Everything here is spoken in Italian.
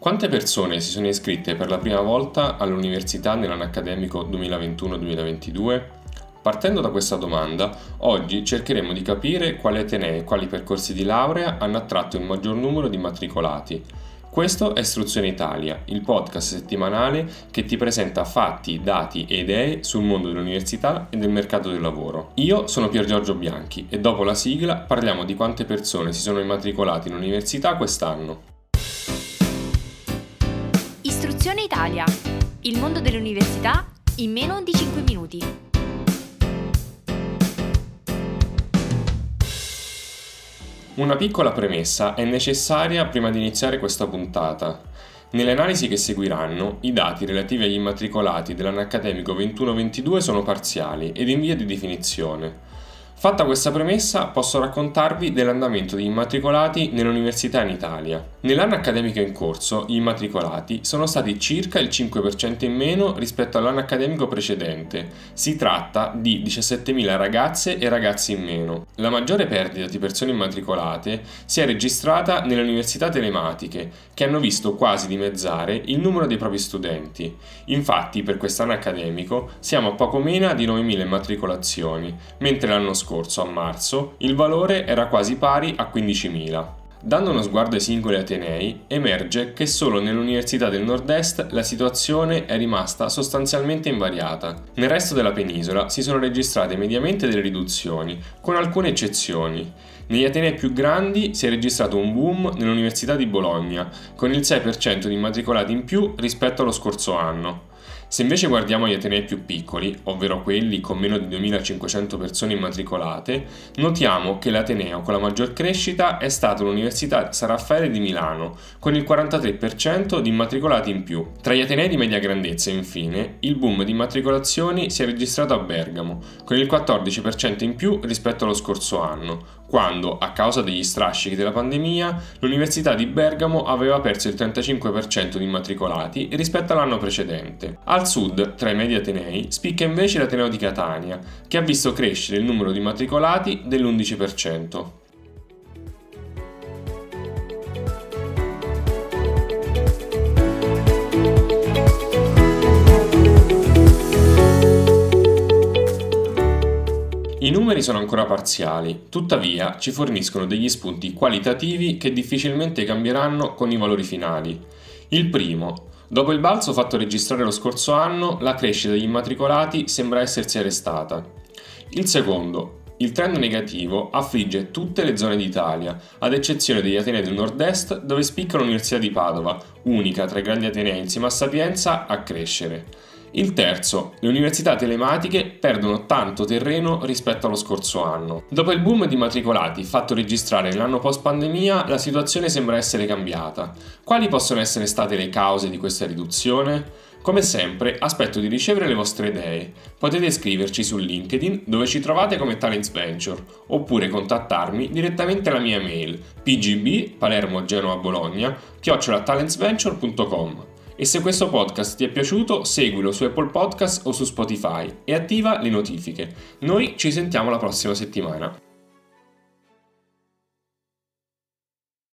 Quante persone si sono iscritte per la prima volta all'università nell'anno accademico 2021-2022? Partendo da questa domanda, oggi cercheremo di capire quali atenei e quali percorsi di laurea hanno attratto il maggior numero di immatricolati. Questo è Istruzione Italia, il podcast settimanale che ti presenta fatti, dati e idee sul mondo dell'università e del mercato del lavoro. Io sono Pier Giorgio Bianchi e dopo la sigla parliamo di quante persone si sono immatricolate in università quest'anno. Italia, il mondo dell'università in meno di 5 minuti. Una piccola premessa è necessaria prima di iniziare questa puntata. Nelle analisi che seguiranno, i dati relativi agli immatricolati dell'anno accademico 21-22 sono parziali ed in via di definizione. Fatta questa premessa, posso raccontarvi dell'andamento degli immatricolati nell'università in Italia. Nell'anno accademico in corso, gli immatricolati sono stati circa il 5% in meno rispetto all'anno accademico precedente. Si tratta di 17.000 ragazze e ragazzi in meno. La maggiore perdita di persone immatricolate si è registrata nelle università telematiche, che hanno visto quasi dimezzare il numero dei propri studenti. Infatti, per quest'anno accademico siamo a poco meno di 9.000 immatricolazioni, mentre l'anno scorso scorso, a marzo, il valore era quasi pari a 15.000. Dando uno sguardo ai singoli Atenei, emerge che solo nell'Università del Nord-Est la situazione è rimasta sostanzialmente invariata. Nel resto della penisola si sono registrate mediamente delle riduzioni, con alcune eccezioni. Negli Atenei più grandi si è registrato un boom nell'Università di Bologna, con il 6% di immatricolati in più rispetto allo scorso anno. Se invece guardiamo gli atenei più piccoli, ovvero quelli con meno di 2500 persone immatricolate, notiamo che l'ateneo con la maggior crescita è stato l'Università San Raffaele di Milano, con il 43% di immatricolati in più. Tra gli atenei di media grandezza, infine, il boom di immatricolazioni si è registrato a Bergamo, con il 14% in più rispetto allo scorso anno, quando, a causa degli strascichi della pandemia, l'Università di Bergamo aveva perso il 35% di immatricolati rispetto all'anno precedente. Al sud, tra i medi atenei, spicca invece l'Ateneo di Catania, che ha visto crescere il numero di immatricolati dell'11%. Numeri sono ancora parziali, tuttavia ci forniscono degli spunti qualitativi che difficilmente cambieranno con i valori finali. Il primo, dopo il balzo fatto registrare lo scorso anno, la crescita degli immatricolati sembra essersi arrestata. Il secondo, il trend negativo affligge tutte le zone d'Italia, ad eccezione degli Atenei del nord-est dove spicca l'Università di Padova, unica tra i grandi Atenei insieme a Sapienza, a crescere. Il terzo, le università telematiche perdono tanto terreno rispetto allo scorso anno. Dopo il boom di matricolati fatto registrare l'anno post pandemia, la situazione sembra essere cambiata. Quali possono essere state le cause di questa riduzione? Come sempre, aspetto di ricevere le vostre idee. Potete scriverci su LinkedIn dove ci trovate come Talents Venture oppure contattarmi direttamente alla mia mail pgb palermo genoa bologna chiocciolatalentsventure.com e se questo podcast ti è piaciuto, seguilo su Apple Podcast o su Spotify e attiva le notifiche. Noi ci sentiamo la prossima settimana.